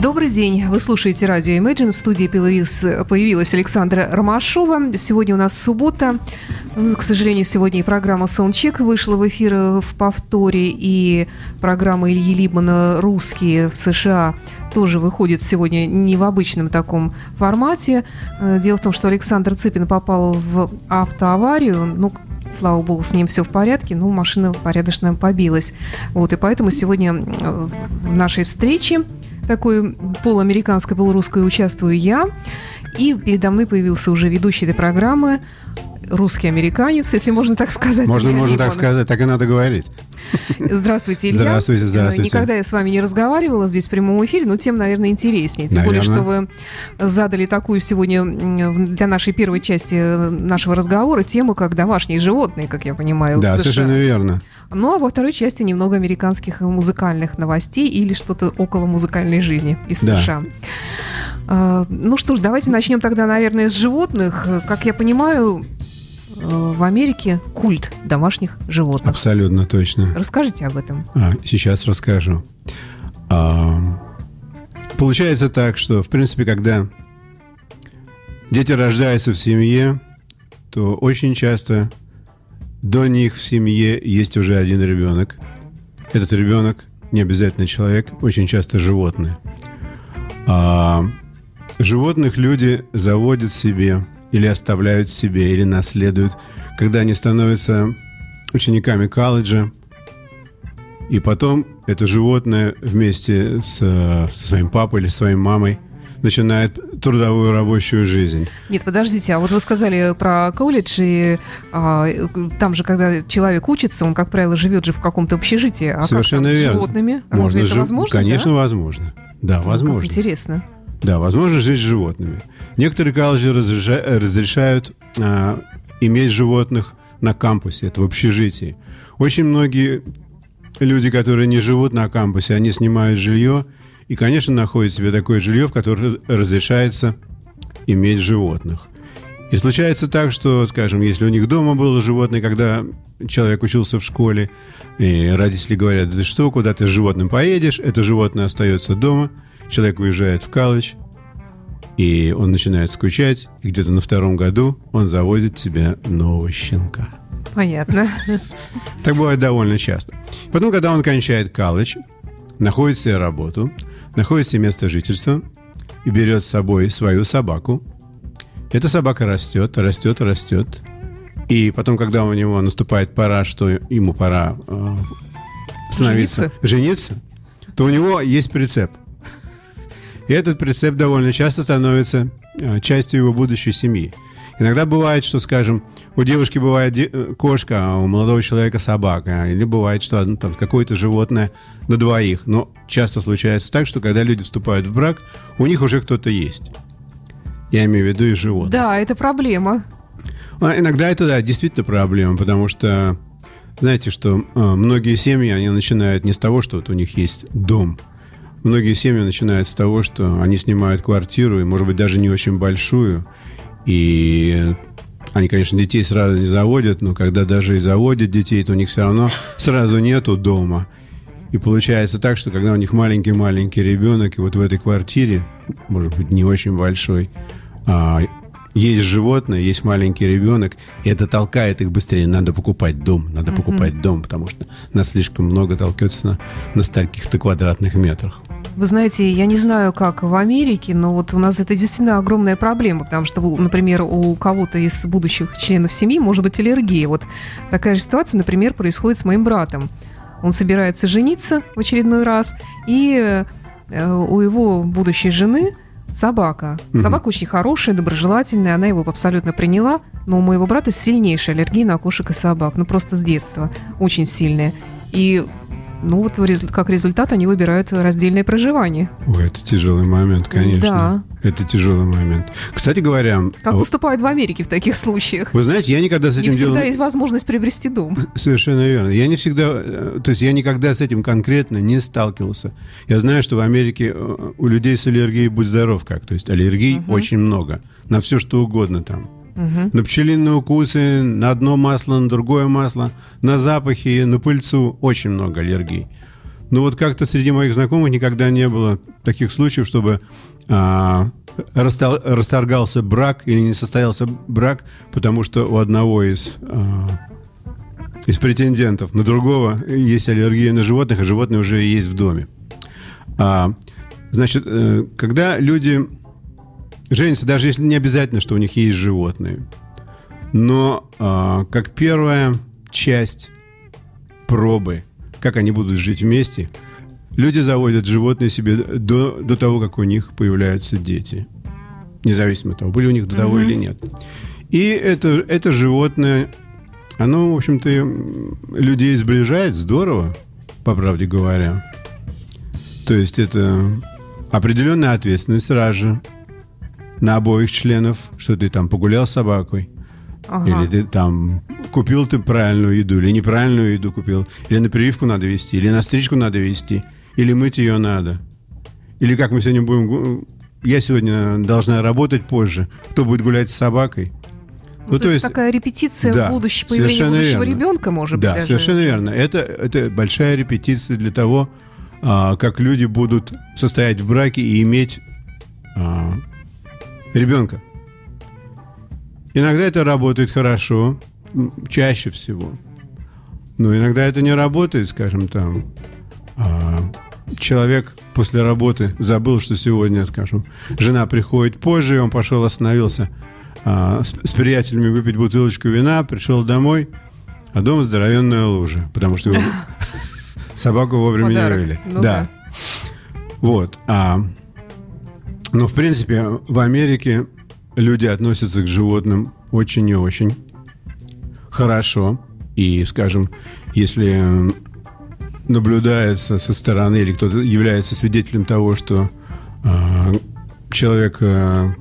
Добрый день. Вы слушаете радио Imagine. В студии появилась, появилась Александра Ромашова. Сегодня у нас суббота. Ну, к сожалению, сегодня и программа «Саундчек» вышла в эфир в повторе, и программа Ильи Либмана «Русские в США» тоже выходит сегодня не в обычном таком формате. Э, дело в том, что Александр Цыпин попал в автоаварию. Ну, слава богу, с ним все в порядке, но машина порядочно побилась. Вот, и поэтому сегодня э, в нашей встрече такой полуамериканской, полурусской участвую я. И передо мной появился уже ведущий этой программы русский американец, если можно так сказать. Можно, можно так сказать, так и надо говорить. Здравствуйте, Илья. Здравствуйте, здравствуйте. Никогда я с вами не разговаривала здесь в прямом эфире, но тем, наверное, интереснее. Тем наверное. более, что вы задали такую сегодня для нашей первой части нашего разговора тему, как домашние животные, как я понимаю. Да, совершенно верно. Ну, а во второй части немного американских музыкальных новостей или что-то около музыкальной жизни из да. США. А, ну что ж, давайте начнем тогда, наверное, с животных. Как я понимаю, э, в Америке культ домашних животных. Абсолютно точно. Расскажите об этом. А, сейчас расскажу. А, получается так, что, в принципе, когда дети рождаются в семье, то очень часто до них в семье есть уже один ребенок. Этот ребенок не обязательно человек, очень часто животное. А животных люди заводят себе или оставляют себе, или наследуют, когда они становятся учениками колледжа, и потом это животное вместе с, со своим папой или своей мамой начинает трудовую рабочую жизнь. Нет, подождите, а вот вы сказали про колледж, и а, там же, когда человек учится, он, как правило, живет же в каком-то общежитии. А Совершенно как там, верно. с животными? Можно Разве это возможно? Конечно, да? возможно. Да, ну, возможно. интересно. Да, возможно жить с животными. Некоторые колледжи разрешают а, иметь животных на кампусе, это в общежитии. Очень многие люди, которые не живут на кампусе, они снимают жилье и, конечно, находят себе такое жилье, в котором разрешается иметь животных. И случается так, что, скажем, если у них дома было животное, когда человек учился в школе, и родители говорят, да что, куда ты с животным поедешь, это животное остается дома, человек уезжает в колледж, и он начинает скучать, и где-то на втором году он заводит себе нового щенка. Понятно. Так бывает довольно часто. Потом, когда он кончает колледж, находит себе работу, находит себе место жительства и берет с собой свою собаку. Эта собака растет, растет, растет. И потом, когда у него наступает пора, что ему пора э, становиться, жениться. жениться, то у него есть прицеп. И этот прицеп довольно часто становится э, частью его будущей семьи. Иногда бывает, что, скажем, у девушки бывает э, кошка, а у молодого человека собака. Или бывает, что ну, там, какое-то животное на двоих. Но часто случается так, что когда люди вступают в брак, у них уже кто-то есть. Я имею в виду и животных. Да, это проблема. А иногда это, да, действительно проблема, потому что, знаете, что э, многие семьи, они начинают не с того, что вот у них есть дом. Многие семьи начинают с того, что они снимают квартиру, и, может быть, даже не очень большую, и они, конечно, детей сразу не заводят, но когда даже и заводят детей, то у них все равно сразу нету дома. И получается так, что когда у них маленький-маленький ребенок, и вот в этой квартире, может быть, не очень большой, а, есть животное, есть маленький ребенок, и это толкает их быстрее. Надо покупать дом, надо mm-hmm. покупать дом, потому что нас слишком много толкется на, на стольких-то квадратных метрах. Вы знаете, я не знаю, как в Америке, но вот у нас это действительно огромная проблема, потому что, например, у кого-то из будущих членов семьи может быть аллергия. Вот такая же ситуация, например, происходит с моим братом. Он собирается жениться в очередной раз, и э, у его будущей жены собака. Угу. Собака очень хорошая, доброжелательная, она его абсолютно приняла, но у моего брата сильнейшая аллергия на кошек и собак, ну просто с детства, очень сильная. И ну вот как результат они выбирают раздельное проживание. Ой, это тяжелый момент, конечно. Да. Это тяжелый момент. Кстати говоря... Как поступают в Америке в таких случаях? Вы знаете, я никогда с этим Не всегда делом... есть возможность приобрести дом. Совершенно верно. Я не всегда... Э, то есть я никогда с этим конкретно не сталкивался. Я знаю, что в Америке э, у людей с аллергией будь здоров как. То есть аллергий угу. очень много. На все, что угодно там. Угу. На пчелиные укусы, на одно масло, на другое масло, на запахи, на пыльцу. Очень много аллергий. Но вот как-то среди моих знакомых никогда не было таких случаев, чтобы а, расторгался брак или не состоялся брак, потому что у одного из, а, из претендентов на другого есть аллергия на животных, а животные уже есть в доме. А, значит, э, когда люди женятся, даже если не обязательно, что у них есть животные, но а, как первая часть пробы, как они будут жить вместе – Люди заводят животные себе до, до того, как у них появляются дети. Независимо от того, были у них до того mm-hmm. или нет. И это, это животное, оно, в общем-то, людей сближает здорово, по правде говоря. То есть это определенная ответственность сразу на обоих членов, что ты там погулял с собакой, ага. или ты там купил ты правильную еду, или неправильную еду купил, или на прививку надо вести, или на стричку надо вести – или мыть ее надо. Или как мы сегодня будем... Я сегодня должна работать позже. Кто будет гулять с собакой? Ну, ну, то, то есть такая репетиция да, в будущее появления будущего верно. ребенка, может да, быть. Да, совершенно верно. Это, это большая репетиция для того, а, как люди будут состоять в браке и иметь а, ребенка. Иногда это работает хорошо, чаще всего. Но иногда это не работает, скажем, там, а, человек после работы забыл, что сегодня, скажем, жена приходит позже, и он пошел, остановился а, с, с приятелями выпить бутылочку вина, пришел домой, а дома здоровенная лужа, потому что собаку вовремя не вывели. Ну да. Вот. А, но, в принципе, в Америке люди относятся к животным очень и очень хорошо. И, скажем, если наблюдается со стороны или кто-то является свидетелем того, что э, человек э,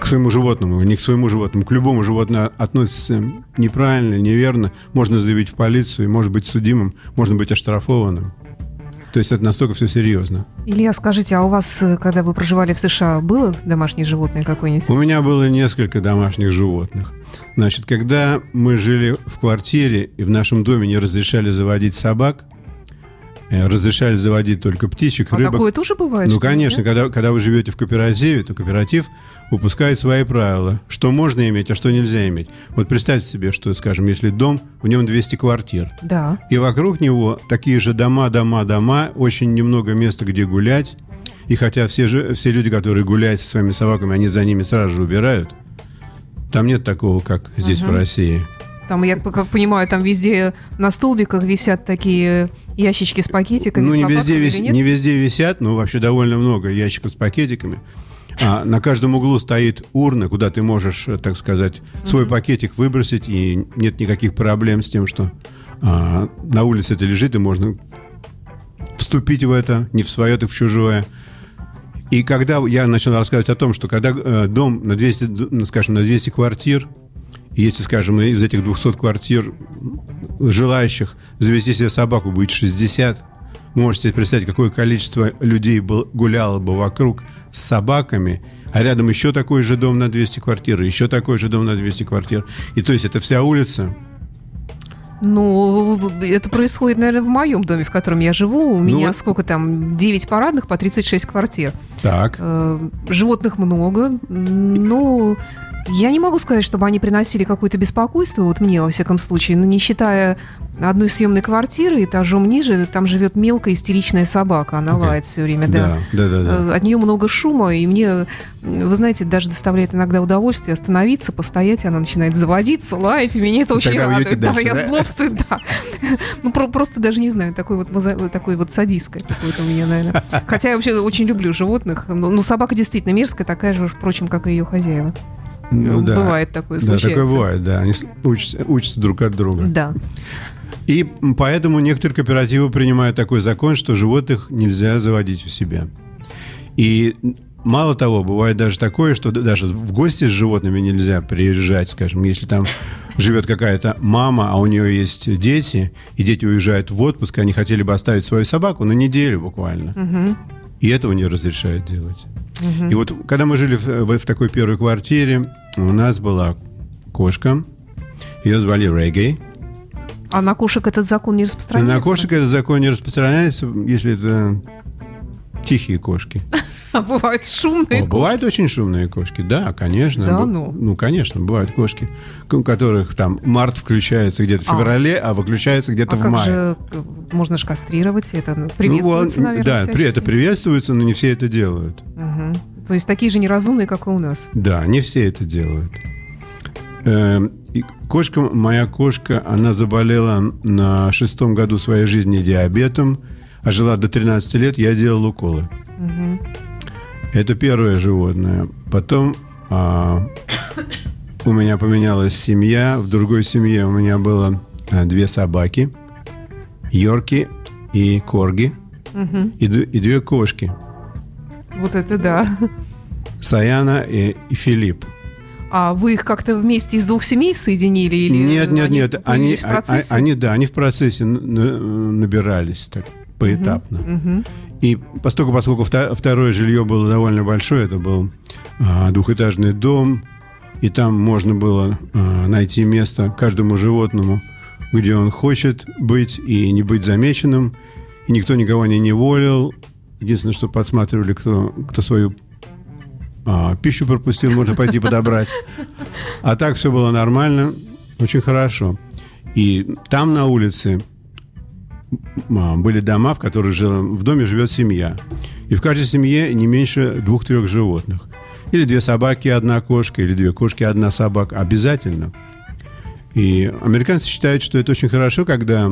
к своему животному, не к своему животному, к любому животному относится неправильно, неверно, можно заявить в полицию, может быть судимым, можно быть оштрафованным. То есть это настолько все серьезно. Илья, скажите, а у вас, э, когда вы проживали в США, было домашнее животное какое-нибудь? У меня было несколько домашних животных. Значит, когда мы жили в квартире и в нашем доме не разрешали заводить собак, разрешали заводить только птичек, а рыбок. такое тоже бывает? Ну, конечно, когда, когда вы живете в кооперативе, то кооператив выпускает свои правила, что можно иметь, а что нельзя иметь. Вот представьте себе, что, скажем, если дом, в нем 200 квартир. Да. И вокруг него такие же дома, дома, дома, очень немного места, где гулять. И хотя все, же, все люди, которые гуляют со своими собаками, они за ними сразу же убирают. Там нет такого, как здесь, угу. в России. Там, я как понимаю, там везде на столбиках висят такие ящички с пакетиками. Ну, с не, везде, вис... не везде висят, но вообще довольно много ящиков с пакетиками. А на каждом углу стоит урна, куда ты можешь, э, так сказать, свой угу. пакетик выбросить, и нет никаких проблем с тем, что а, на улице это лежит, и можно вступить в это, не в свое, так в чужое. И когда я начал рассказывать о том, что когда э, дом на 200, ну, скажем, на 200 квартир, если, скажем, из этих 200 квартир желающих завести себе собаку будет 60, можете себе представить, какое количество людей гуляло бы вокруг с собаками, а рядом еще такой же дом на 200 квартир, еще такой же дом на 200 квартир. И то есть это вся улица ну, это происходит, наверное, в моем доме, в котором я живу. У ну, меня вот... сколько там? 9 парадных по 36 квартир. Так. Э, животных много. Ну, я не могу сказать, чтобы они приносили какое-то беспокойство, вот мне, во всяком случае, но не считая одной съемной квартиры, этажом ниже, там живет мелкая истеричная собака, она okay. лает все время, да. Да, да, да, да. Э, от нее много шума, и мне, вы знаете, даже доставляет иногда удовольствие остановиться, постоять, она начинает заводиться, лаять, и меня это очень Тогда радует. Дальше, да, да? Я злобствую, да. Ну, просто даже не знаю, такой вот, такой вот садистское какое-то у меня, наверное. Хотя я вообще очень люблю животных, но собака действительно мерзкая, такая же, впрочем, как и ее хозяева. Ну, да. Бывает такое, случается. Да, такое бывает, да. Они учатся, учатся друг от друга. Да. И поэтому некоторые кооперативы принимают такой закон, что животных нельзя заводить у себя. И мало того, бывает даже такое, что даже в гости с животными нельзя приезжать, скажем, если там живет какая-то мама, а у нее есть дети, и дети уезжают в отпуск, они хотели бы оставить свою собаку на неделю буквально. Угу. И этого не разрешают делать. Угу. И вот когда мы жили в, в, в такой первой квартире, у нас была кошка, ее звали Регги. А на кошек этот закон не распространяется? На кошек этот закон не распространяется, если это тихие кошки. А бывают шумные О, Бывают очень шумные кошки, да, конечно. Да, ну? Ну, конечно, бывают кошки, у которых там март включается где-то в А. феврале, а выключается где-то А в как мае. же э, можно же кастрировать? Это ну, Ну, приветствуется, вот, наверное, да, при, это приветствуется, но не все это делают. Мгм. То есть такие же неразумные, как и у нас. Да, не все это делают. Эм, и кошка, моя кошка, она заболела на шестом году своей жизни диабетом, а жила до 13 лет, я делал уколы. Это первое животное. Потом а, у меня поменялась семья. В другой семье у меня было а, две собаки. Йорки и Корги. И, д- и две кошки. Вот это да. Саяна и, и Филипп. А вы их как-то вместе из двух семей соединили? Или Нет, нет, нет. Они, в а- а- процессе? они, да, они в процессе набирались так поэтапно. И поскольку, поскольку второе жилье было довольно большое, это был а, двухэтажный дом, и там можно было а, найти место каждому животному, где он хочет быть и не быть замеченным, и никто никого не неволил. Единственное, что подсматривали, кто, кто свою а, пищу пропустил, можно пойти подобрать. А так все было нормально, очень хорошо. И там на улице а, были дома, в которых жила, в доме живет семья. И в каждой семье не меньше двух-трех животных. Или две собаки, одна кошка, или две кошки, одна собака. Обязательно. И американцы считают, что это очень хорошо, когда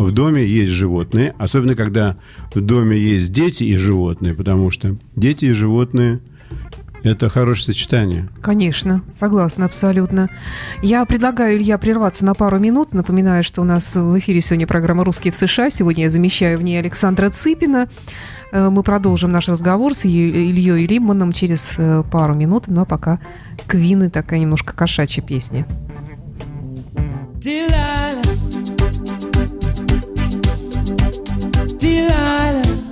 в доме есть животные, особенно когда в доме есть дети и животные, потому что дети и животные – это хорошее сочетание. Конечно, согласна абсолютно. Я предлагаю, Илья, прерваться на пару минут. Напоминаю, что у нас в эфире сегодня программа «Русские в США». Сегодня я замещаю в ней Александра Цыпина. Э, Мы продолжим наш разговор с Ильей Либманом через э, пару минут. Ну а пока Квины, такая немножко кошачья песня. Delilah. Delilah.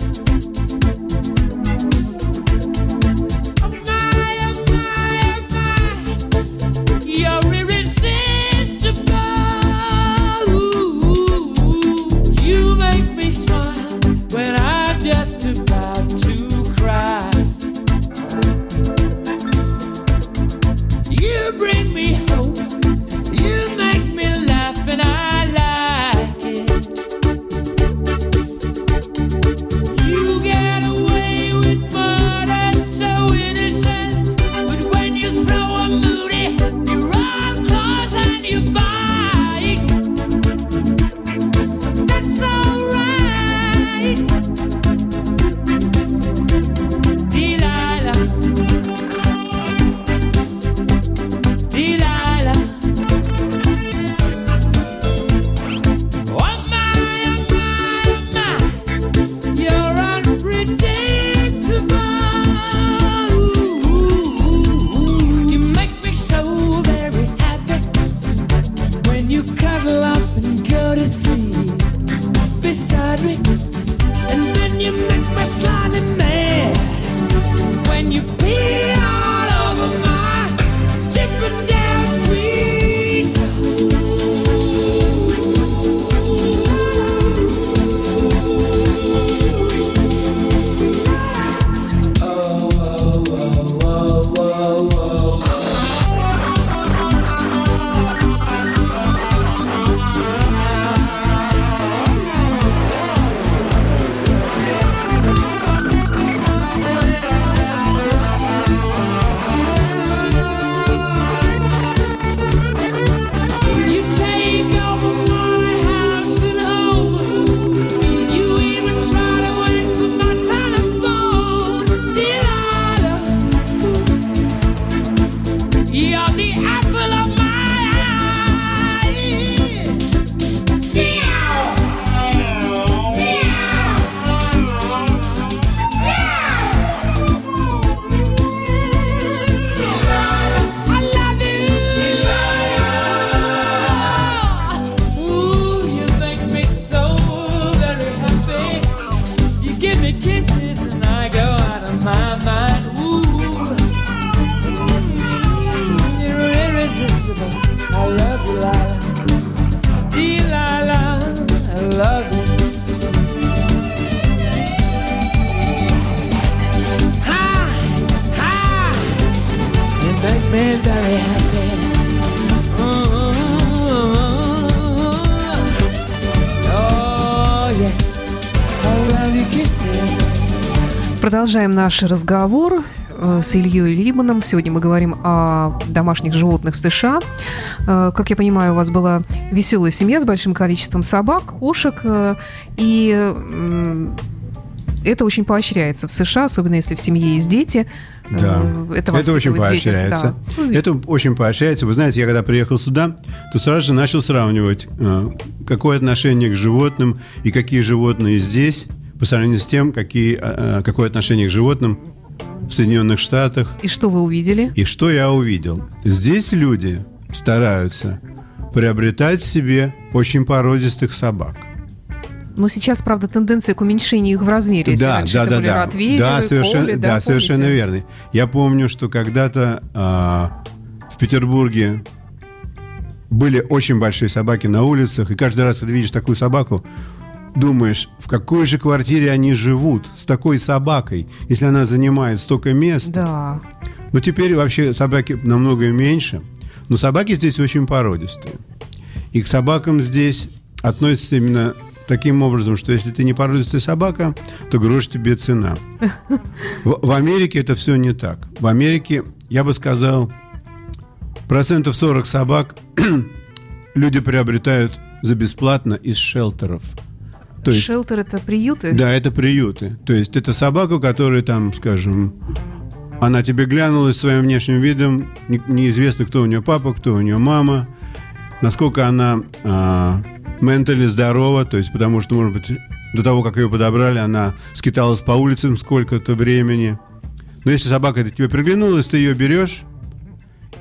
Продолжаем наш разговор э, с Ильей Либаном. Сегодня мы говорим о домашних животных в США. Э, Как я понимаю, у вас была веселая семья с большим количеством собак, кошек. э, И это очень поощряется в США, особенно если в семье есть дети. Да, это, воспитывать очень детям, поощряется. да. Ну, Это очень поощряется. Вы знаете, я когда приехал сюда, то сразу же начал сравнивать, какое отношение к животным и какие животные здесь по сравнению с тем, какие, э, какое отношение к животным в Соединенных Штатах. И что вы увидели? И что я увидел? Здесь люди стараются приобретать себе очень породистых собак. Но сейчас, правда, тенденция к уменьшению их в размере. Если Да, да, это да, да. ротвейлеры, Да, совершенно, коли, да, да, совершенно верно. Я помню, что когда-то а, в Петербурге были очень большие собаки на улицах, и каждый раз, когда видишь такую собаку, думаешь, в какой же квартире они живут с такой собакой, если она занимает столько места. Да. Но теперь вообще собаки намного меньше. Но собаки здесь очень породистые. И к собакам здесь относятся именно таким образом, что если ты не породистая собака, то грош тебе цена. В, в Америке это все не так. В Америке, я бы сказал, процентов 40 собак люди приобретают за бесплатно из шелтеров. То есть Шелтер это приюты? да, это приюты. То есть это собака, которая там, скажем, она тебе глянула своим внешним видом, не- неизвестно, кто у нее папа, кто у нее мама, насколько она ментали здорова, то есть потому что, может быть, до того, как ее подобрали, она скиталась по улицам сколько-то времени. Но если собака это тебе приглянулась, ты ее берешь,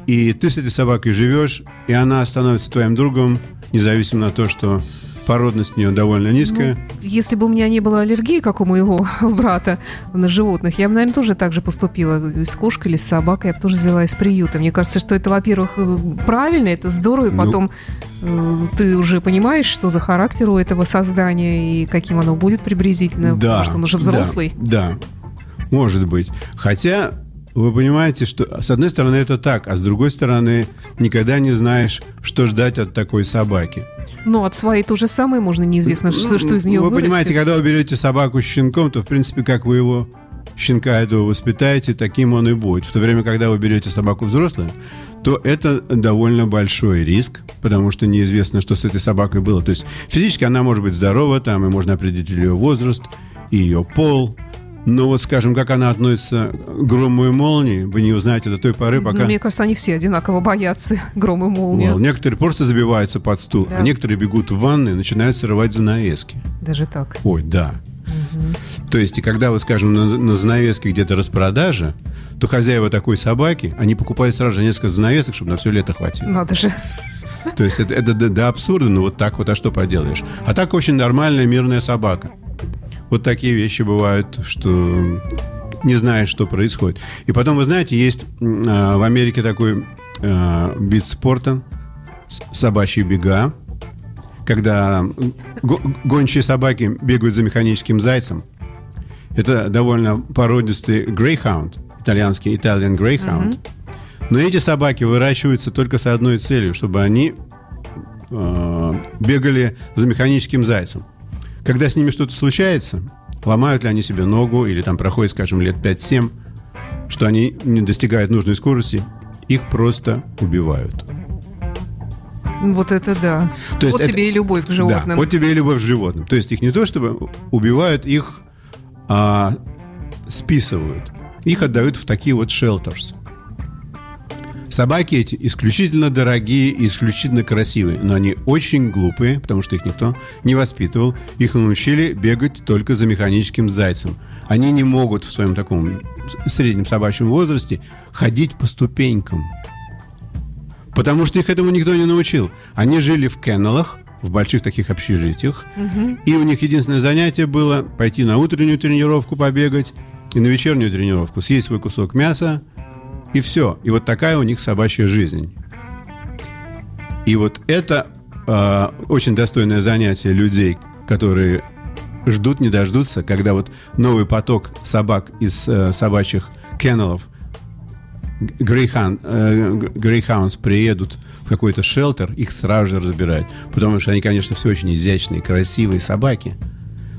и ты с этой собакой живешь, и она становится твоим другом, независимо на то, что породность у нее довольно низкая. Если бы у меня не было аллергии, как у моего брата, на животных, я бы, наверное, тоже так же поступила. С кошкой или с собакой я бы тоже взяла из приюта. Мне кажется, что это, во-первых, э, правильно, это здорово, и Ну. потом э, ты уже понимаешь, что за характер у этого создания и каким оно будет приблизительно, потому что он уже да, взрослый. Да, может быть. Хотя вы понимаете, что с одной стороны это так, а с другой стороны никогда не знаешь, что ждать от такой собаки. Но от своей то же самое можно, неизвестно, что, что из нее Вы вырастет. понимаете, когда вы берете собаку с щенком, то в принципе как вы его щенка этого воспитаете, таким он и будет. В то время, когда вы берете собаку взрослую, то это довольно большой риск, потому что неизвестно, что с этой собакой было. То есть физически она может быть здорова, там и можно определить ее возраст, и ее пол. Но вот, скажем, как она относится к грому и молнии, вы не узнаете до той поры, Ну, пока... мне кажется, они все одинаково боятся грома и молнии. Well, некоторые просто забиваются под стул, Да. а некоторые бегут в ванны и начинают срывать занавески. Даже так. Ой, да. То есть, и когда, вот, скажем, на, на занавеске где-то распродажа, то хозяева такой собаки, они покупают сразу же несколько занавесок, чтобы на все лето хватило. Надо же. То есть, это, это до, до абсурда, но вот так вот, а что поделаешь? А так очень нормальная мирная собака. Вот такие вещи бывают, что не знаешь, что происходит. И потом, вы знаете, есть а, в Америке такой а, вид спорта, собачьи бега, когда го- гончие собаки бегают за механическим зайцем. Это довольно породистый грейхаунд, итальянский Italian Greyhound. Но эти собаки выращиваются только с одной целью, чтобы они э, бегали за механическим зайцем. Когда с ними что-то случается, ломают ли они себе ногу или там проходит, скажем, лет 5-7, что они не достигают нужной скорости, их просто убивают. Вот это да. То есть вот это- тебе и любовь к животным. Да, вот тебе и любовь к животным. То есть их не то чтобы убивают, их а, списывают. Их отдают в такие вот shelters. Собаки эти исключительно дорогие и исключительно красивые, но они очень глупые, потому что их никто не воспитывал. Их научили бегать только за механическим зайцем. Они не могут в своем таком среднем собачьем возрасте ходить по ступенькам. Потому что их этому никто не научил. Они жили в кеннелах, в больших таких общежитиях. И у них единственное занятие было пойти на утреннюю тренировку побегать и на вечернюю тренировку съесть свой кусок мяса, и все. И вот такая у них собачья жизнь. И вот это э, очень достойное занятие людей, которые ждут, не дождутся, когда вот новый поток собак из э, собачьих кеннелов грейхан, э, приедут в какой-то шелтер, их сразу же разбирают. Потому что они, конечно, все очень изящные, красивые собаки.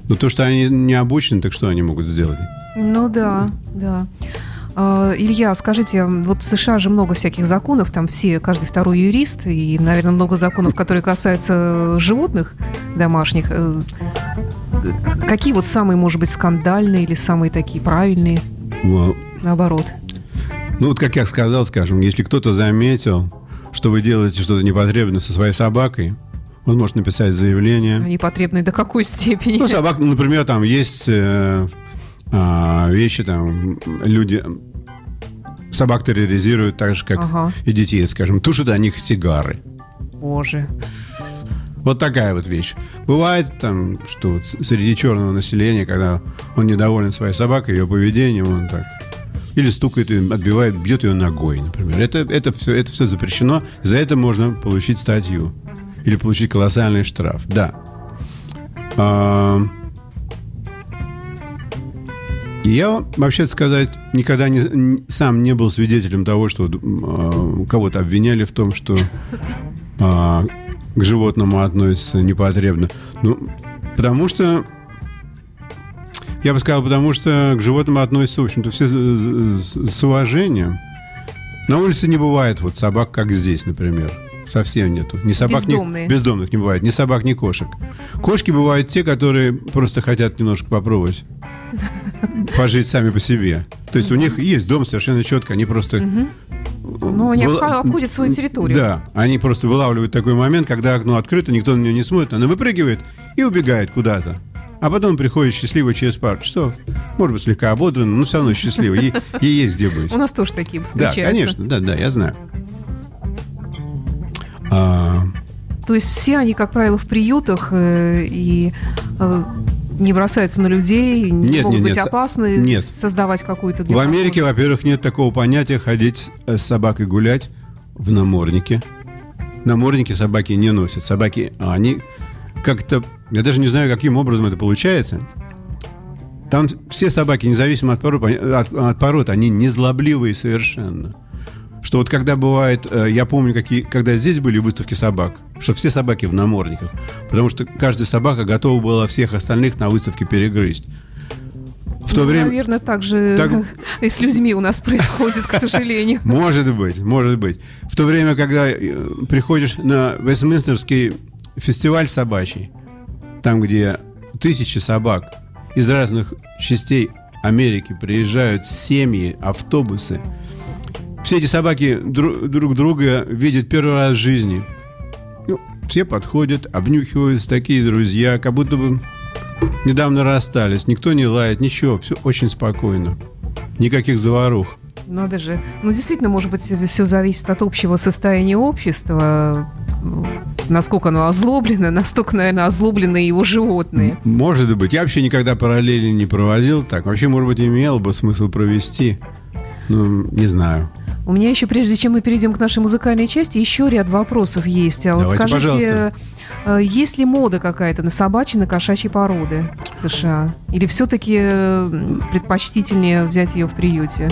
Но то, что они не обучены, так что они могут сделать? Ну да, да. А, Илья, скажите, вот в США же много всяких законов, там все, каждый второй юрист, и, наверное, много законов, которые касаются животных домашних. Э, Какие вот самые, может быть, скандальные или самые такие правильные, Well, наоборот? Ну, вот как я сказал, скажем, если кто-то заметил, что вы делаете что-то непотребное со своей собакой, он может написать заявление. Они потребны до какой степени? Ну, собак, например, там есть э, а, вещи, там, люди собак терроризируют так же, как Ага. и детей, скажем, тушат о них сигары. Боже. Вот такая вот вещь. Бывает там, что среди черного населения, когда он недоволен своей собакой, ее поведением, он так или стукает ее, отбивает, бьет ее ногой, например. Это, это, все, это все запрещено. За это можно получить статью. Или получить колоссальный штраф. Да. А, Я, вообще сказать, никогда не, сам не был свидетелем того, что а, кого-то обвиняли в том, что а, к животному относятся непотребно. Ну, потому что я бы сказал, потому что к животным относятся, в общем-то, все с уважением. На улице не бывает вот собак, как здесь, например. Совсем нету. Ни собак, Бездомные. ни бездомных не бывает, ни собак, ни кошек. Кошки бывают те, которые просто хотят немножко попробовать пожить сами по себе. То есть у них есть дом совершенно четко, они просто Ну, они обха- обходят свою территорию. да, они просто вылавливают такой момент, когда окно открыто, никто на нее не смотрит, она выпрыгивает и убегает куда-то. А потом приходит счастливо через пару часов, может быть, слегка ободрана, но все равно счастливо. Ей, ей есть где быть. У нас тоже такие Да, встречаются. конечно, да, да, я знаю. А, То есть все они, как правило, в приютах э, и э, не бросаются на людей, не Нет, могут нет, быть нет, опасны, нет. создавать какую-то... в Америке, во-первых, нет такого понятия ходить э, с собакой гулять в наморднике. Намордники собаки не носят. Собаки, а они как-то... Я даже не знаю, каким образом это получается. Там все собаки, независимо от пород, от, от пород они незлобливые совершенно. Что вот когда бывает, э, я помню, какие, когда здесь были выставки собак, что все собаки в намордниках, потому что каждая собака готова была всех остальных на выставке перегрызть. В то Ну, время... Наверное, так же Так- и с людьми у нас происходит, к сожалению. Может быть, может быть. В то время, когда э, приходишь на Вестминстерский фестиваль собачий, там, где тысячи собак из разных частей Америки приезжают, семьи, автобусы, все эти собаки дру- друг друга видят первый раз в жизни. Все подходят, обнюхиваются, такие друзья, как будто бы недавно расстались. Никто не лает, ничего, все очень спокойно. Никаких заварух. Надо же. Ну, действительно, может быть, все зависит от общего состояния общества. Насколько оно озлоблено, настолько, наверное, озлоблены его животные. Может быть. Я вообще никогда параллели не проводил так. Вообще, может быть, имел бы смысл провести. Ну, не знаю. У меня еще, прежде чем мы перейдем к нашей музыкальной части, еще ряд вопросов есть. А вот Давайте, скажите, пожалуйста. э, есть ли мода какая-то на собачьи, на кошачьи породы в США? Или все-таки предпочтительнее взять ее в приюте?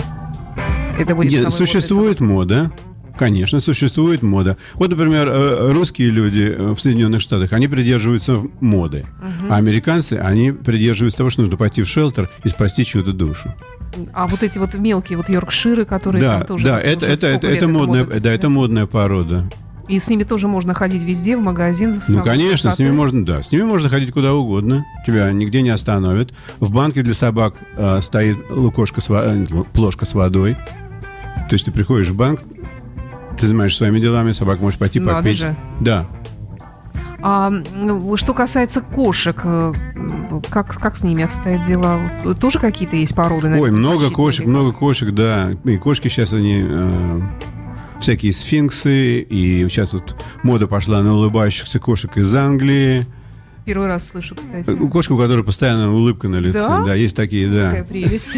Это будет Нет, существует мода. Конечно, существует мода. Вот, например, э, русские люди э, в Соединенных Штатах, они придерживаются моды. А американцы, они придерживаются того, что нужно пойти в шелтер и спасти чью-то душу. Собак. А вот эти вот мелкие вот йоркширы, которые да, там тоже... да, это, это, это, это модная, мода да, это модная порода. И с ними тоже можно ходить везде, в магазин. в Ну, конечно, с ними красоты. можно, да, с ними можно ходить куда угодно. Тебя нигде не остановят. В банке для собак э, стоит лукошка с, э, плошка с водой. То есть ты приходишь в банк, ты занимаешься своими делами, собака может пойти Надо попить. же. Да. А что касается кошек, э, как, как с ними обстоят дела? Тоже какие-то есть породы? Ой, наверное, много предпочтительные? кошек, много кошек, да. И кошки сейчас они э, всякие сфинксы, и сейчас вот мода пошла на улыбающихся кошек из Англии. Первый раз слышу, кстати. Э, Кошка, у которой постоянно улыбка на лице. Да? Да, есть такие, да. Какая прелесть.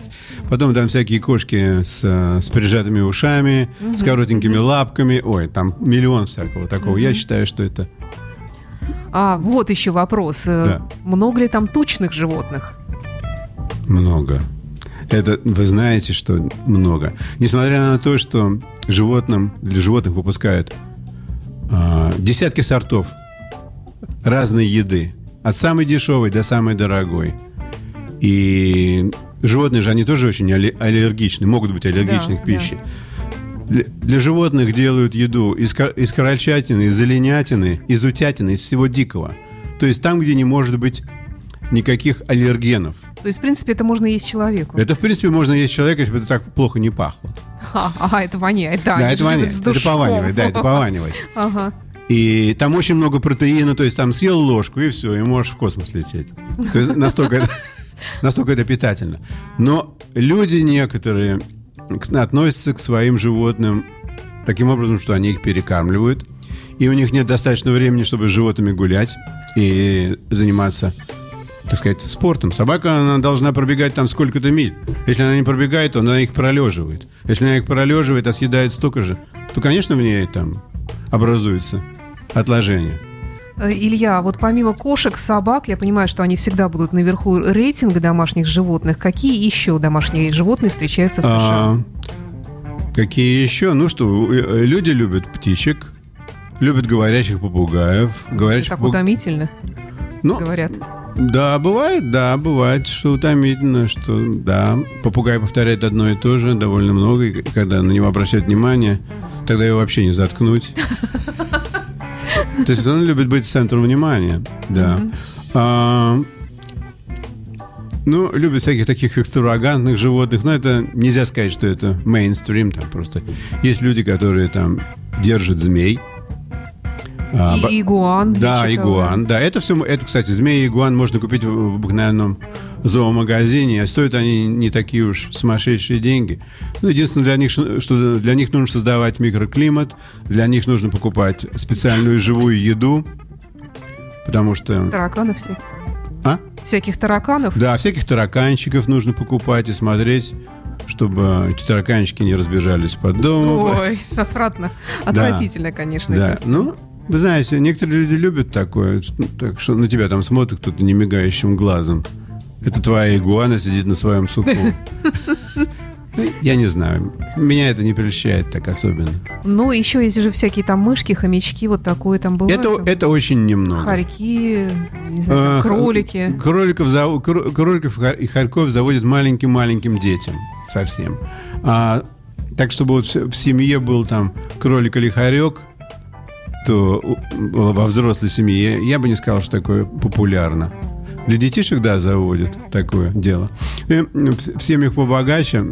Потом там всякие кошки с, э, с прижатыми ушами, с коротенькими лапками. Ой, там миллион всякого такого. Я считаю, что это... А, вот еще вопрос. Э, Да. Много ли там тучных животных? Много. Это вы знаете, что много. Несмотря на то, что животным, для животных выпускают а, десятки сортов разной еды. От самой дешевой до самой дорогой. И животные же, они тоже очень алле- аллергичны, могут быть аллергичны Да, к пище. Для, для животных делают еду из, из крольчатины, из оленятины, из утятины, из всего дикого. То есть там, где не может быть никаких аллергенов. То есть, в принципе, это можно есть человеку. Это, в принципе, можно есть человека, если бы это так плохо не пахло. А, ага, это воняет, да. да, это воняет, это пованивает, да, это пованивает. Ага. И там очень много протеина, то есть там съел ложку и все, и можешь в космос лететь. То есть настолько это, настолько это питательно. Но люди некоторые относятся к своим животным таким образом, что они их перекармливают, и у них нет достаточно времени, чтобы с животными гулять и заниматься так сказать, спортом. Собака, она должна пробегать там сколько-то миль. Если она не пробегает, то она их пролеживает. Если она их пролеживает, а съедает столько же, то, конечно, в ней там образуется отложение. Э, Илья, вот помимо кошек, собак, я понимаю, что они всегда будут наверху рейтинга домашних животных. Какие еще домашние животные встречаются в США? А, какие еще? Ну что, э, люди любят птичек, любят говорящих попугаев. Говорящих так попуг- утомительно, Ну, говорят. Да, бывает, да, бывает, что утомительно, что да, попугай повторяет одно и то же довольно много, и когда на него обращают внимание, тогда его вообще не заткнуть. То есть он любит быть центром внимания, да. А, ну, любит всяких таких экстравагантных животных, но это нельзя сказать, что это мейнстрим, там просто есть люди, которые там держат змей. А, И игуан. да, игуан. Да, это все, это, кстати, змеи и игуан можно купить в обыкновенном зоомагазине, а стоят они не такие уж сумасшедшие деньги. Ну, единственное, для них, что для них нужно создавать микроклимат, для них нужно покупать специальную живую еду, потому что... Тараканов всяких. А? Всяких тараканов. Да, всяких тараканчиков нужно покупать и смотреть, чтобы эти тараканчики не разбежались по дому. Ой, отвратно. Отвратительно, конечно. Да, это всё. ну, вы знаете, некоторые люди любят такое, так что на тебя там смотрит кто-то немигающим глазом. Это твоя игуана сидит на своем суку. Я не знаю. Меня это не прельщает так особенно. Ну, еще есть же всякие там мышки, хомячки, вот такое там бывает. Это, это очень немного. Хорьки, не знаю, А, кролики. Кроликов, зав- кроликов и хор- и хорьков заводят маленьким-маленьким детям совсем. А, так, чтобы вот в семье был там кролик или хорек, то во взрослой семье я бы не сказал, что такое популярно. Для детишек, да, заводят такое дело. И в семьях побогаче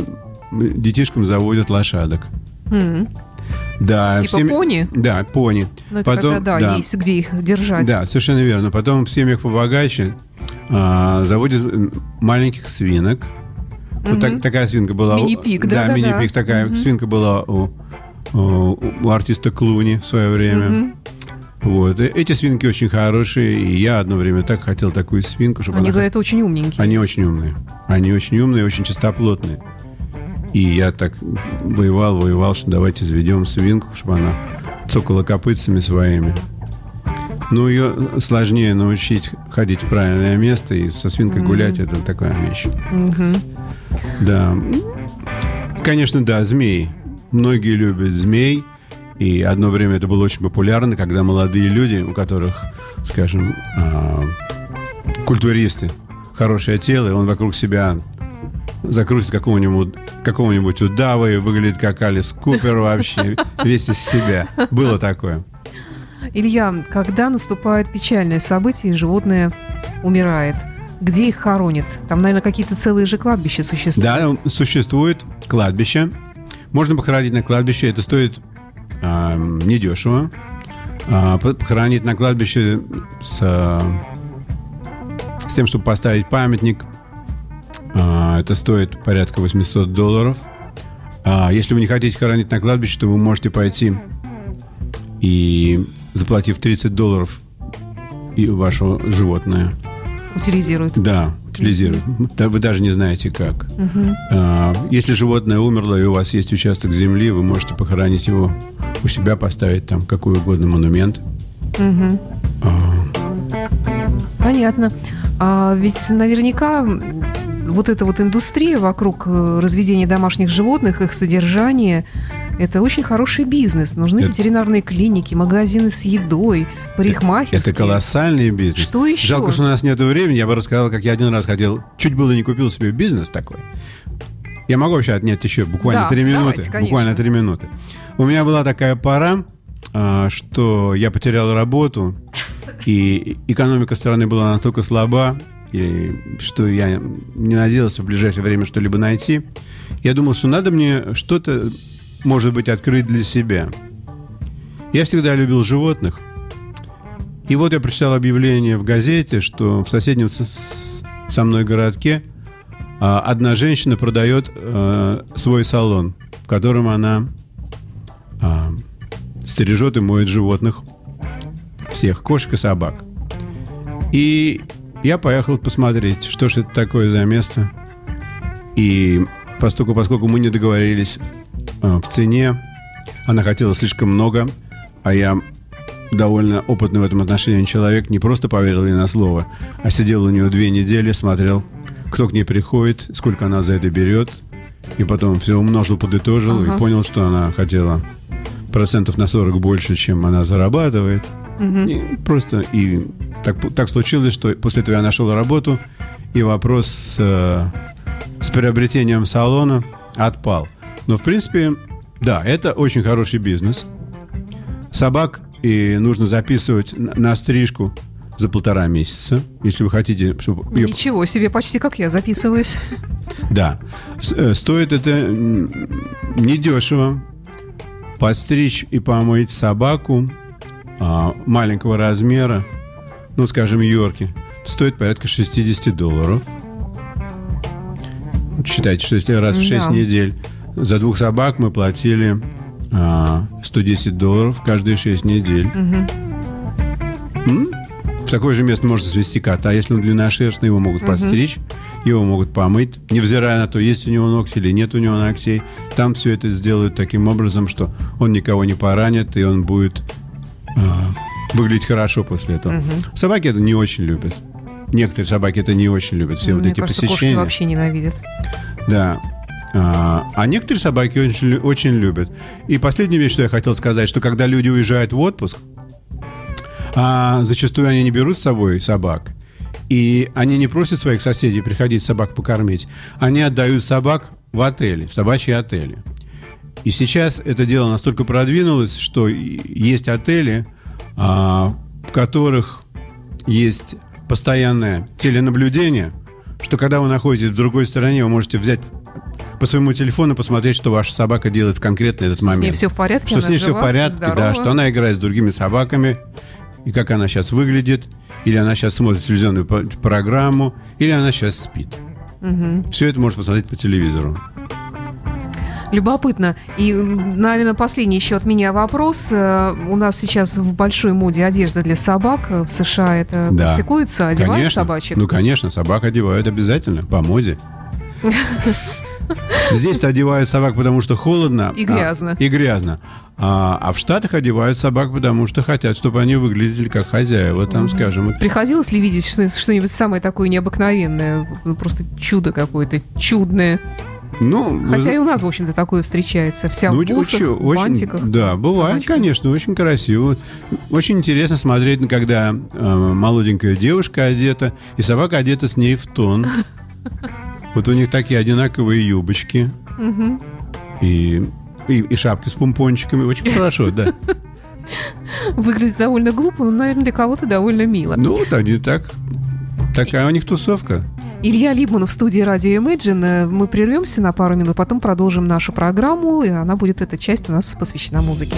детишкам заводят лошадок. М. Да, Типа семь- пони? Да, пони. Ну, это когда, да, есть где их держать. Да, совершенно верно. Потом в семьях побогаче а, заводят маленьких свинок. Вот так- такая свинка была. Мини-пик, да, да-да-да. мини-пик. Такая свинка была у, у- у артиста Клуни в свое время. Вот. Эти свинки очень хорошие, и я одно время так хотел такую свинку, чтобы Они она... говорят, очень умненькие. Они очень умные. Они очень умные, очень чистоплотные. И я так воевал, воевал, что давайте заведем свинку, чтобы она цокала копытцами своими. Ну, ее сложнее научить ходить в правильное место, и со свинкой гулять это такая вещь. Да. Конечно, да, змеи. Многие любят змей. И одно время это было очень популярно, когда молодые люди, у которых, скажем, а, культуристы, хорошее тело, и он вокруг себя закрутит какого-нибудь какого-нибудь удава и выглядит как Алис Купер вообще, весь из себя. Было такое. Илья, когда наступает печальное событие, и животное умирает, где их хоронят? Там, наверное, какие-то целые же кладбища существуют. Да, существует кладбище. Можно похоронить на кладбище. Это стоит а, недешево. А, похоронить на кладбище с, а, с тем, чтобы поставить памятник, а, это стоит порядка 800 долларов. А если вы не хотите хоронить на кладбище, то вы можете пойти и, заплатив 30 долларов, и ваше животное Утилизируют. да, утилизировать. Да, вы даже не знаете как. А, Если животное умерло, и у вас есть участок земли, вы можете похоронить его у себя, поставить там какой угодно монумент. Понятно. А ведь наверняка вот эта вот индустрия вокруг э, разведения домашних животных, их содержания, это очень хороший бизнес. Нужны Это- ветеринарные клиники, магазины с едой, парикмахерские. Это колоссальный бизнес. Что еще? Жалко, что у нас нет времени. Я бы рассказал, как я один раз хотел, чуть было не купил себе бизнес такой. Я могу вообще отнять еще буквально Да, три минуты. давайте, буквально три минуты. У меня была такая пора, а, что я потерял работу, и экономика страны была настолько слаба, что я не надеялся в ближайшее время что-либо найти. Я думал, что надо мне что-то, может быть, открыть для себя. Я всегда любил животных. И вот я прочитал объявление в газете, что в соседнем со мной городке а, одна женщина продает э, свой салон, в котором она а, стережет и моет животных, всех, кошек и собак. И я поехал посмотреть, что же это такое за место. И поскольку, поскольку мы не договорились в цене, она хотела слишком много, а я довольно опытный в этом отношении человек, не просто поверил ей на слово, а сидел у нее две недели, смотрел, кто к ней приходит, сколько она за это берет, и потом все умножил, подытожил Ага. и понял, что она хотела процентов на 40 больше, чем она зарабатывает. И просто и так, так случилось, что после этого я нашел работу, и вопрос с, э, с приобретением салона отпал. Но, в принципе, да, это очень хороший бизнес. Собак и нужно записывать на стрижку за полтора месяца, если вы хотите, чтобы её- Ничего себе, почти как я записываюсь. да. Э, Стоит это недешево. Подстричь и помыть собаку а, маленького размера, ну, скажем, Йорки, стоит порядка 60 долларов. Считайте, что если раз в 6 Да. недель за двух собак мы платили а, 110 долларов каждые 6 недель. М? В такое же место можно свести кота. Если он длинношерстный, его могут подстричь, его могут помыть, невзирая на то, есть у него ногти или нет у него ногтей. Там все это сделают таким образом, что он никого не поранит, и он будет а, выглядеть хорошо после этого. Собаки это не очень любят. Некоторые собаки это не очень любят. Все вот Мне эти кажется, посещения. вообще ненавидят. Да. А, а некоторые собаки очень, очень любят. И последняя вещь, что я хотел сказать, что когда люди уезжают в отпуск, а, зачастую они не берут с собой собак. И они не просят своих соседей приходить собак покормить. Они отдают собак в отели, в собачьи отели. И сейчас это дело настолько продвинулось, что есть отели, а, в которых есть постоянное теленаблюдение, что когда вы находитесь в другой стране, вы можете взять по своему телефону посмотреть, что ваша собака делает в конкретно этот С ней момент. все в порядке, Что с ней все в жива, порядке, здорова. да, что она играет с другими собаками, и как она сейчас выглядит, или она сейчас смотрит телевизионную программу, или она сейчас спит. Все это можно посмотреть по телевизору. Любопытно. И, наверное, последний еще от меня вопрос. Э, У нас сейчас в большой моде одежда для собак. Э, В США это Да. практикуется? Одевают конечно. собачек? Ну, конечно, собак одевают обязательно, по моде. Здесь-то одевают собак, потому что холодно. И а- грязно. и грязно. А, а в Штатах одевают собак, потому что хотят, чтобы они выглядели как хозяева, там, скажем. Приходилось ли видеть что- что-нибудь самое такое необыкновенное? Ну, просто чудо какое-то, чудное. Ну, вы Хотя зна- и у нас, в общем-то, такое встречается. Вся Ну, в бусах, очень- в бантиках. Да, бывает, собачка. конечно, очень красиво. Очень интересно смотреть, когда э, молоденькая девушка одета, и собака одета с ней в тон. Вот у них такие одинаковые юбочки. И, и, и шапки с помпончиками. Очень хорошо, да. Выглядит довольно глупо, но, наверное, для кого-то довольно мило. Ну, да, не так. Такая у них тусовка. Илья Либман в студии радио Imagine. Мы прервемся на пару минут, потом продолжим нашу программу, и она будет, эта часть у нас посвящена музыке.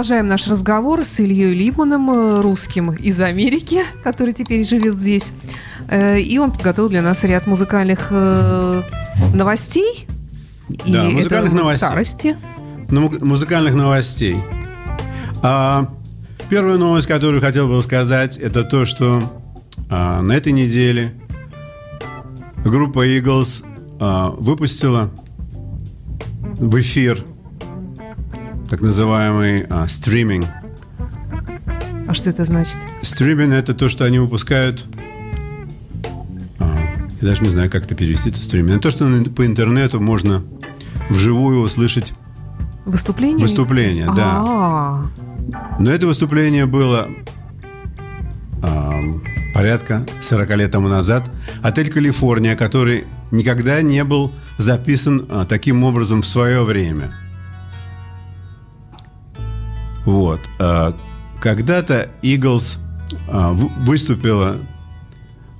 Продолжаем наш разговор с Ильей Либманом, э, русским из Америки, который теперь живет здесь. Э, И он подготовил для нас ряд музыкальных э, новостей. И Да, это музыкальных новостей. Старости. Ну, му- музыкальных новостей. А, первая новость, которую хотел бы сказать, это то, что а, на этой неделе группа Eagles а, выпустила в эфир так называемый а, стриминг. А что это значит? Стриминг это то, что они выпускают. а, я даже не знаю, как это перевести. Это стриминг. Это то, что по интернету можно вживую услышать Выступление? выступление. Да. А, Но это выступление было ам, порядка 40 лет тому назад. Отель «Калифорния», который никогда не был записан а, таким образом в свое время. Вот. А, Когда-то Eagles в- выступила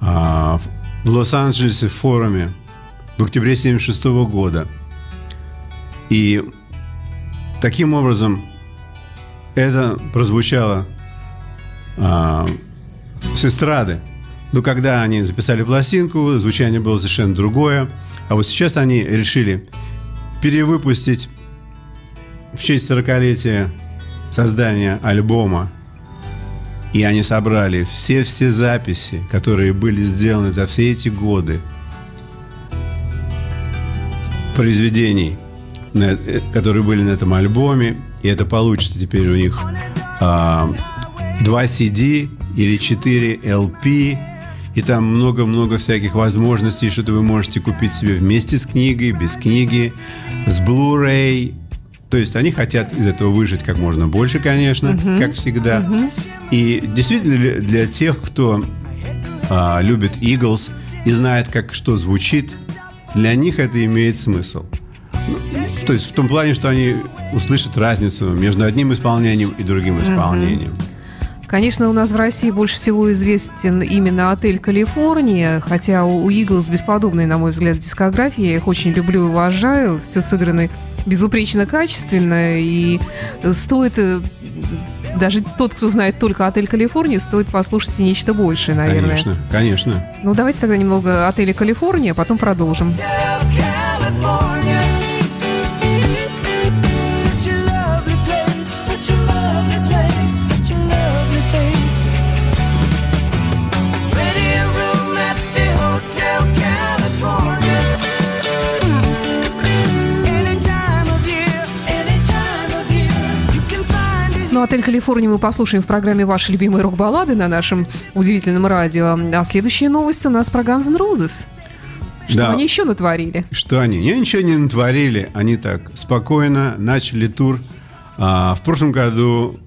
а, в Лос-Анджелесе в форуме в октябре 1976 года. И таким образом это прозвучало с эстрады. Но когда они записали пластинку, звучание было совершенно другое. А вот сейчас они решили перевыпустить в честь 40-летия создания альбома. И они собрали все-все записи, которые были сделаны за все эти годы произведений, э, которые были на этом альбоме. И это получится теперь у них а, два CD или 4 LP. И там много-много всяких возможностей, что-то вы можете купить себе вместе с книгой, без книги, с Blu-ray. То есть они хотят из этого выжить как можно больше, конечно, как всегда. И действительно для- тех, кто а, любит Eagles и знает, как что звучит, для них это имеет смысл. То есть в том плане, что они услышат разницу между одним исполнением и другим исполнением. Конечно, у нас в России больше всего известен именно отель «Калифорния», хотя у Eagles бесподобная, на мой взгляд, дискография. Я их очень люблю и уважаю. Все сыграно безупречно качественно. И стоит... э, Даже тот, кто знает только отель «Калифорния», стоит послушать и нечто большее, наверное. Конечно, конечно. Ну, давайте тогда немного отеля «Калифорния», а потом продолжим. California. Отель «Калифорния» мы послушаем в программе «Ваши любимые рок-баллады» на нашем удивительном радио. А следующая новость у нас про Guns N' Roses. Что Да. они еще натворили? Что они? Не, ничего не натворили. Они так спокойно начали тур а, в прошлом году,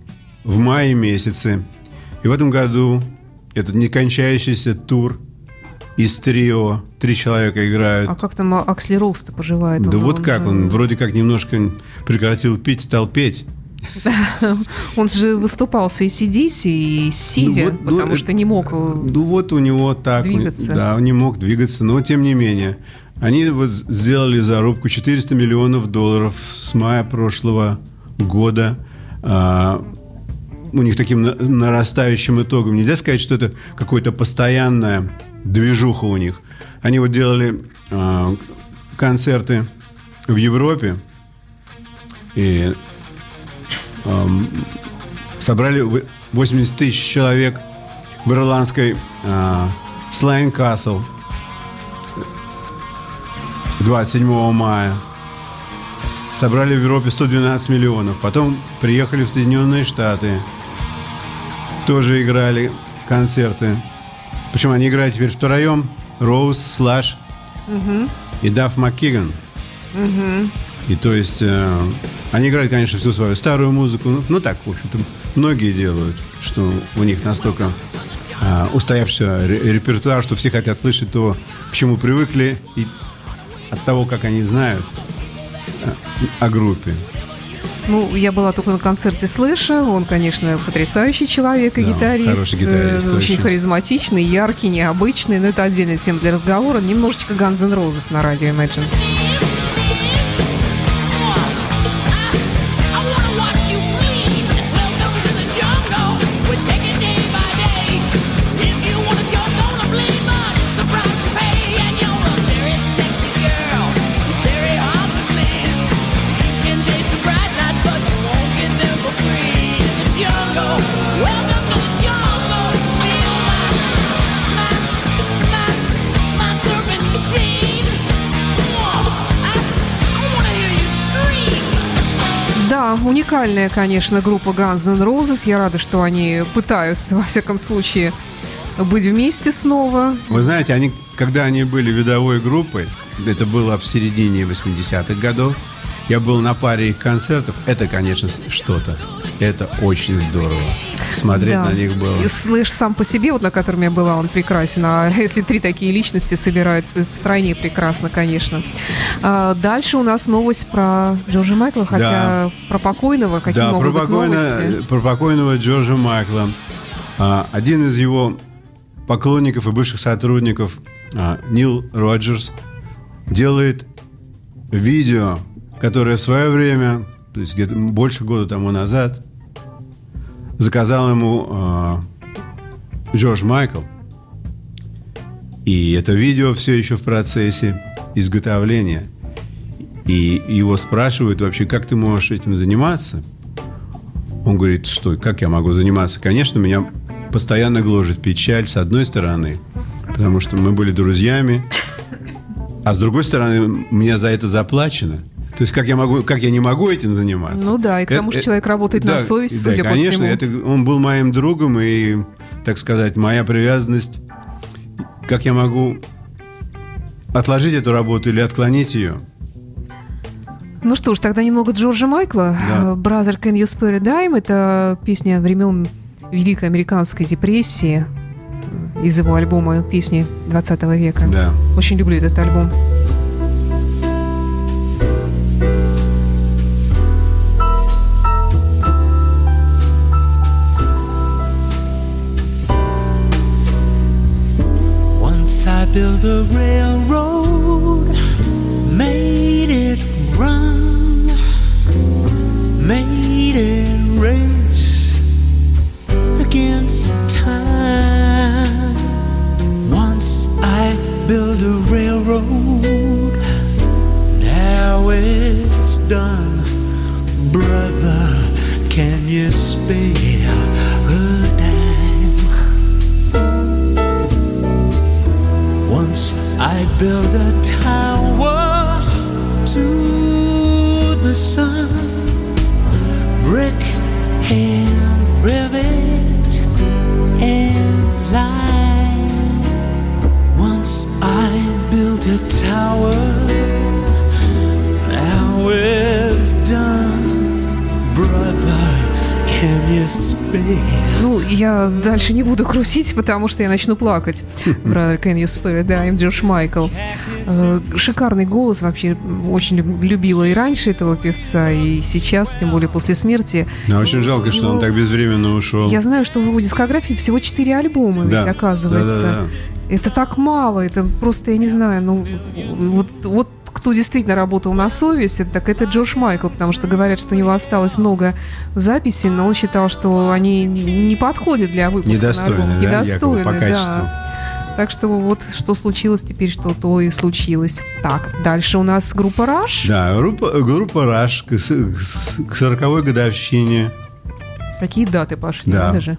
в мае месяце. И в этом году этот некончающийся тур из трио. Три человека играют. А как там Аксли Роуз-то поживает? да Он- вот он как, же- он вроде как немножко прекратил пить, стал петь. Он же выступал с ACDC и сидя, Ну вот, ну, потому это- что не мог... э, Ну вот у него так. Двигаться. Да, он не мог двигаться, но тем не менее. Они вот сделали зарубку 400 миллионов долларов с мая прошлого года. А, у них таким на- нарастающим итогом. Нельзя сказать, что это какая-то постоянная движуха у них. Они вот делали а, концерты в Европе. И собрали вы- 80 тысяч человек в ирландской Слайн Касл 27 мая. Собрали в Европе 112 миллионов. Потом приехали в Соединенные Штаты. Тоже играли концерты. Причем они играют теперь втроем. Роуз, Слаш и Дафф МакКиган. И то есть э, они играют, конечно, всю свою старую музыку. Ну, ну, так, в общем-то, многие делают, что у них настолько э, устоявшийся ре- репертуар, что все хотят слышать то, к чему привыкли, и от того, как они знают э, о группе. Ну, я была только на концерте Слэша. Он, конечно, потрясающий человек и Да, гитарист. хороший гитарист, э, очень очень. харизматичный, яркий, необычный. Но это отдельная тема для разговора. Немножечко Guns N' Roses на радио Imagine. уникальная, конечно, группа Guns N' Roses. Я рада, что они пытаются, во всяком случае, быть вместе снова. Вы знаете, они, когда они были видовой группой, это было в середине 80-х годов, я был на паре их концертов, это, конечно, что-то. Это очень здорово. Смотреть Да. на них было. И Слэш сам по себе, вот на котором я была, он прекрасен. А если три такие личности собираются, это втройне прекрасно, конечно. А, дальше у нас новость про Джорджа Майкла, хотя про покойного какие Да, про, могут быть покойно- новости? про покойного Джорджа Майкла. А, один из его поклонников и бывших сотрудников, а, Нил Роджерс, делает видео, которое в свое время, то есть где-то больше года тому назад, заказал ему а, Джордж Майкл. И это видео все еще в процессе изготовления. И его спрашивают вообще, как ты можешь этим заниматься? Он говорит, что, как я могу заниматься? Конечно, меня постоянно гложет печаль, с одной стороны, потому что мы были друзьями, а с другой стороны, мне за это заплачено. То есть, как я, могу, как я не могу этим заниматься? Ну да, и к тому же Э, э, человек работает на совесть, да, судя по конечно, всему. это, он был моим другом, и, так сказать, моя привязанность, как я могу отложить эту работу или отклонить ее? Ну что ж, тогда немного Джорджа Майкла. Да. Э, Brother Can You Spare a Dime? Это песня времен Великой Американской депрессии э, из его альбома «Песни 20 века». Да. Очень люблю этот альбом. Built a railroad, made it run, made it race against time. Once I built a railroad, now it's done. Brother, can you spare a I build a tower to the sun, brick and rivet and line. Once I built a tower, now it's done. Brother, can you? Ну, я дальше не буду грустить, потому что я начну плакать. Brother Can You Spare a Dime, Джордж Майкл. Э, Шикарный голос вообще. Очень люб- любила и раньше этого певца, и сейчас, тем более после смерти. Но очень жалко, что он Его- так безвременно ушел. Я знаю, что в его дискографии всего 4 альбома, Да. ведь оказывается. Да-да-да. Это так мало, это просто, я не знаю, ну, вот, вот кто действительно работал на совесть, это, так это Джордж Майкл, потому что говорят, что у него осталось много записей, но он считал, что они не подходят для выпуска Недостойны, на альбом. да, Недостойны, по качеству. да. Так что вот что случилось теперь, что то и случилось. Так, дальше у нас группа Rush. Да, группа, группа Rush к, к 40-й годовщине, Какие даты пошли, Да. надо же.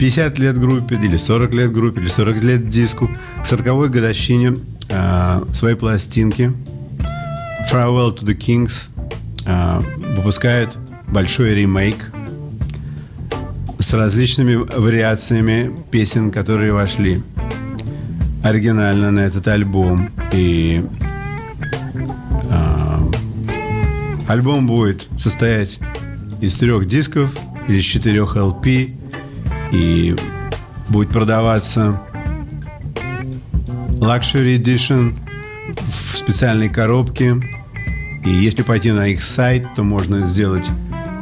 50 лет группе, или 40 лет группе, или 40 лет диску, к 40-й годовщине а, своей пластинки Farewell to the Kings а, выпускают большой ремейк с различными вариациями песен, которые вошли оригинально на этот альбом. И а, альбом будет состоять из трех дисков или из четырех LP и будет продаваться Luxury Edition в специальной коробке. И если пойти на их сайт, то можно сделать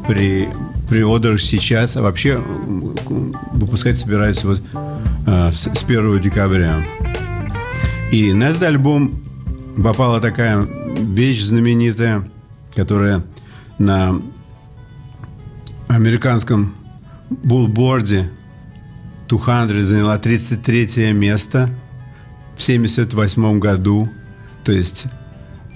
при приодер сейчас, а вообще выпускать собираются вот э, с, с 1 декабря. И на этот альбом попала такая вещь знаменитая, которая на американском булборде 200 заняла 33 место в 78 году. То есть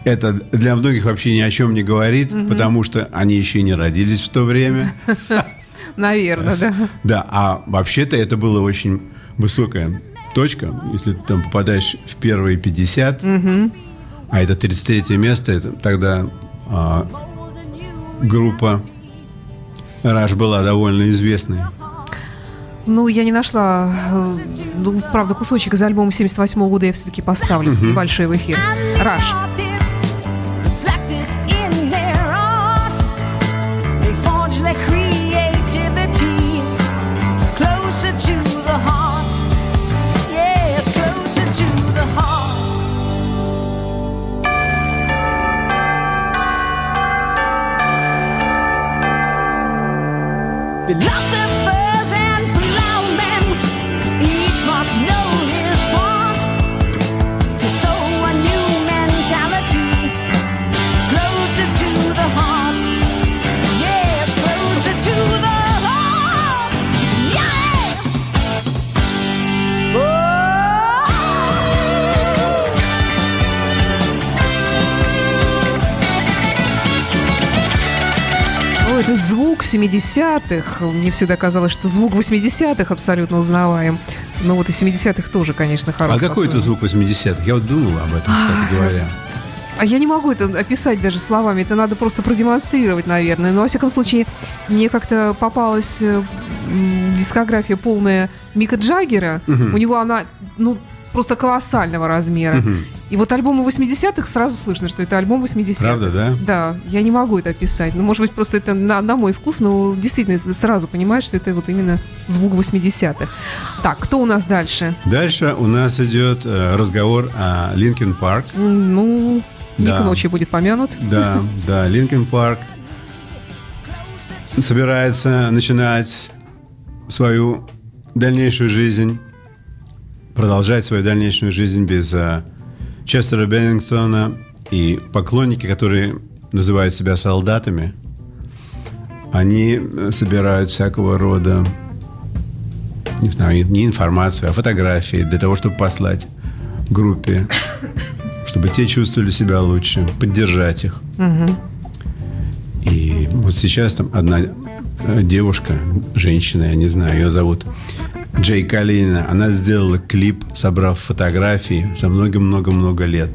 это для многих вообще ни о чем не говорит, потому что они еще не родились в то время. Наверное, да. Да, а вообще-то это была очень высокая точка. Если ты там попадаешь в первые 50, а это 33 место, это тогда а, группа Раш была довольно известной. Ну, я не нашла, э, ну, правда, кусочек из альбома 78 года я все-таки поставлю небольшой в эфир. Раш. 70-х. Мне всегда казалось, что звук 80-х абсолютно узнаваем. Но вот и 70-х тоже, конечно, хороший. А какой это звук 80-х? Я вот думал об этом, кстати говоря. А я не могу это описать даже словами, это надо просто продемонстрировать, наверное. Но, во всяком случае, мне как-то попалась э, дискография полная Мика Джаггера. У него она, ну, просто колоссального размера. И вот альбомы 80-х сразу слышно, что это альбом 80-х. Правда, да? Да, я не могу это описать. Ну, может быть, просто это на, на мой вкус, но действительно сразу понимаешь, что это вот именно звук 80-х. Так, кто у нас дальше? Дальше у нас идет э, разговор о Linkin Park. Ну, не к Да. ночи будет помянут. Да, да, Linkin Park собирается начинать свою дальнейшую жизнь, продолжать свою дальнейшую жизнь без э, Честера Беннингтона и поклонники, которые называют себя солдатами, они э, собирают всякого рода, не знаю, не информацию, а фотографии для того, чтобы послать группе, чтобы те чувствовали себя лучше, поддержать их. И вот сейчас там одна э, девушка, женщина, я не знаю, ее зовут Джей Калинина, она сделала клип, собрав фотографии за много-много-много лет.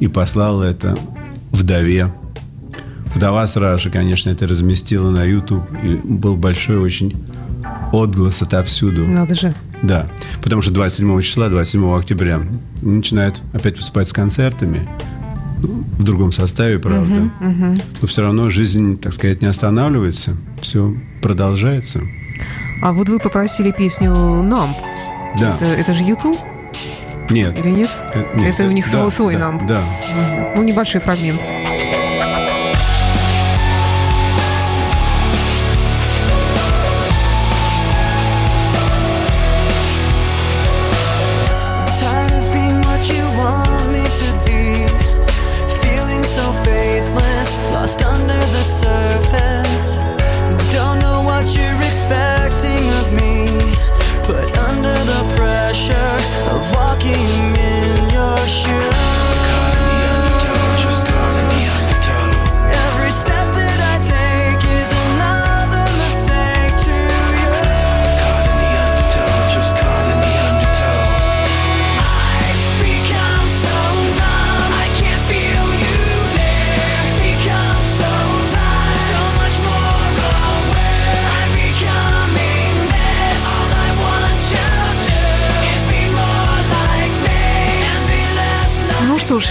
И послала это вдове. Вдова сразу же, конечно, это разместила на YouTube. И был большой очень отглас отовсюду. Надо же. Да, потому что 27 числа, 27 октября начинают опять выступать с концертами. Ну, В другом составе, правда. Но все равно жизнь, так сказать, не останавливается. Все продолжается. А вот вы попросили песню «Numb». Да. Это, это же YouTube Нет. или нет? э, нет, это у них да, свой, свой да, «Numb». Да. Ну, небольшой фрагмент.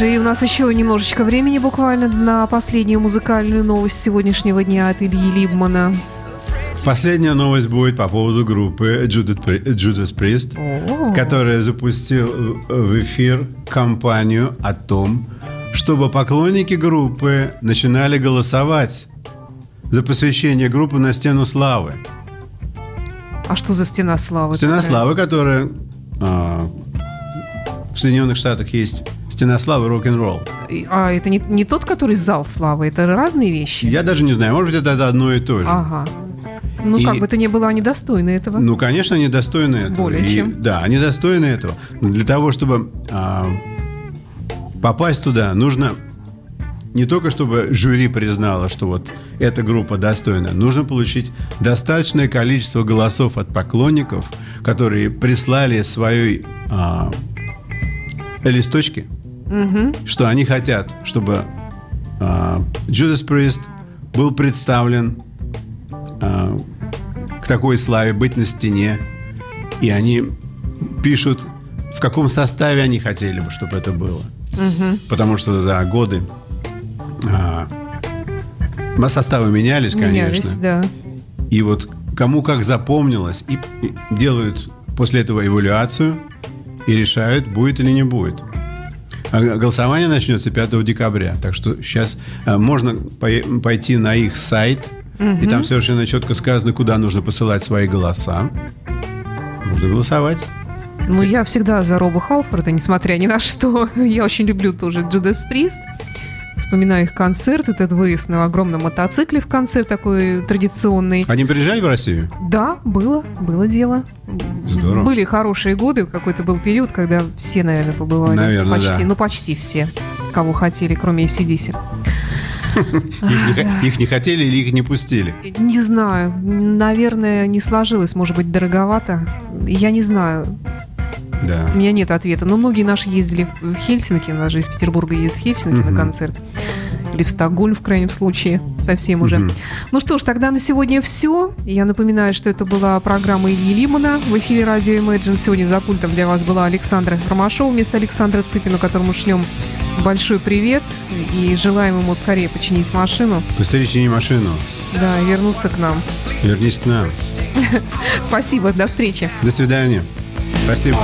И у нас еще немножечко времени буквально на последнюю музыкальную новость сегодняшнего дня от Ильи Либмана. Последняя новость будет по поводу группы Judas Pri- Judas Priest, О. которая запустил в эфир кампанию о том, чтобы поклонники группы начинали голосовать за посвящение группы на стену славы. А что за стена славы? Стена такая? славы, которая а, в Соединенных Штатах есть стена славы рок-н-ролл. А это не, не тот, который зал славы, это разные вещи? Я даже не знаю, может быть, это одно и то же. Ага. Ну, И- как бы то ни было, они достойны этого. Ну, конечно, они достойны этого. Более И- чем. Да, они достойны этого. Но для того, чтобы а, попасть туда, нужно не только чтобы жюри признало, что вот эта группа достойна, нужно получить достаточное количество голосов от поклонников, которые прислали свои а, листочки, что они хотят, чтобы а, Judas Priest был представлен а, к такой славе быть на стене. И они пишут, в каком составе они хотели бы, чтобы это было. Потому что за годы а, составы менялись, конечно. Менялись, да. И вот кому как запомнилось, и, и делают после этого эвалюацию и решают, будет или не будет. А голосование начнется 5 декабря. Так что сейчас а, можно пой- пойти на их сайт, и там совершенно четко сказано, куда нужно посылать свои голоса. Можно голосовать. Ну, я всегда за Роба Халфорда, несмотря ни на что. Я очень люблю тоже Джудас Прист. Вспоминаю их концерт, этот выезд на огромном мотоцикле в концерт такой традиционный. Они приезжали в Россию? Да, было, было дело. Здорово. Были хорошие годы, какой-то был период, когда все, наверное, побывали. Наверное, почти, да. Ну, почти все, кого хотели, кроме ACDC. Их не, их не хотели или их не пустили? Не знаю, наверное, не сложилось, может быть, дороговато. Я не знаю, Да. у меня нет ответа. Но многие наши ездили в Хельсинки, даже из Петербурга едет в Хельсинки на концерт. Или в Стокгольм, в крайнем случае, совсем уже. Ну что ж, тогда на сегодня все. Я напоминаю, что это была программа Ильи Лимана в эфире радио Imagine. Сегодня за пультом для вас была Александра Ромашова вместо Александра Цыпина, которому шлем большой привет и желаем ему скорее починить машину, Быстрее чини машину. да, вернуться к нам. Вернись к нам. Спасибо, до встречи. До свидания. Спасибо.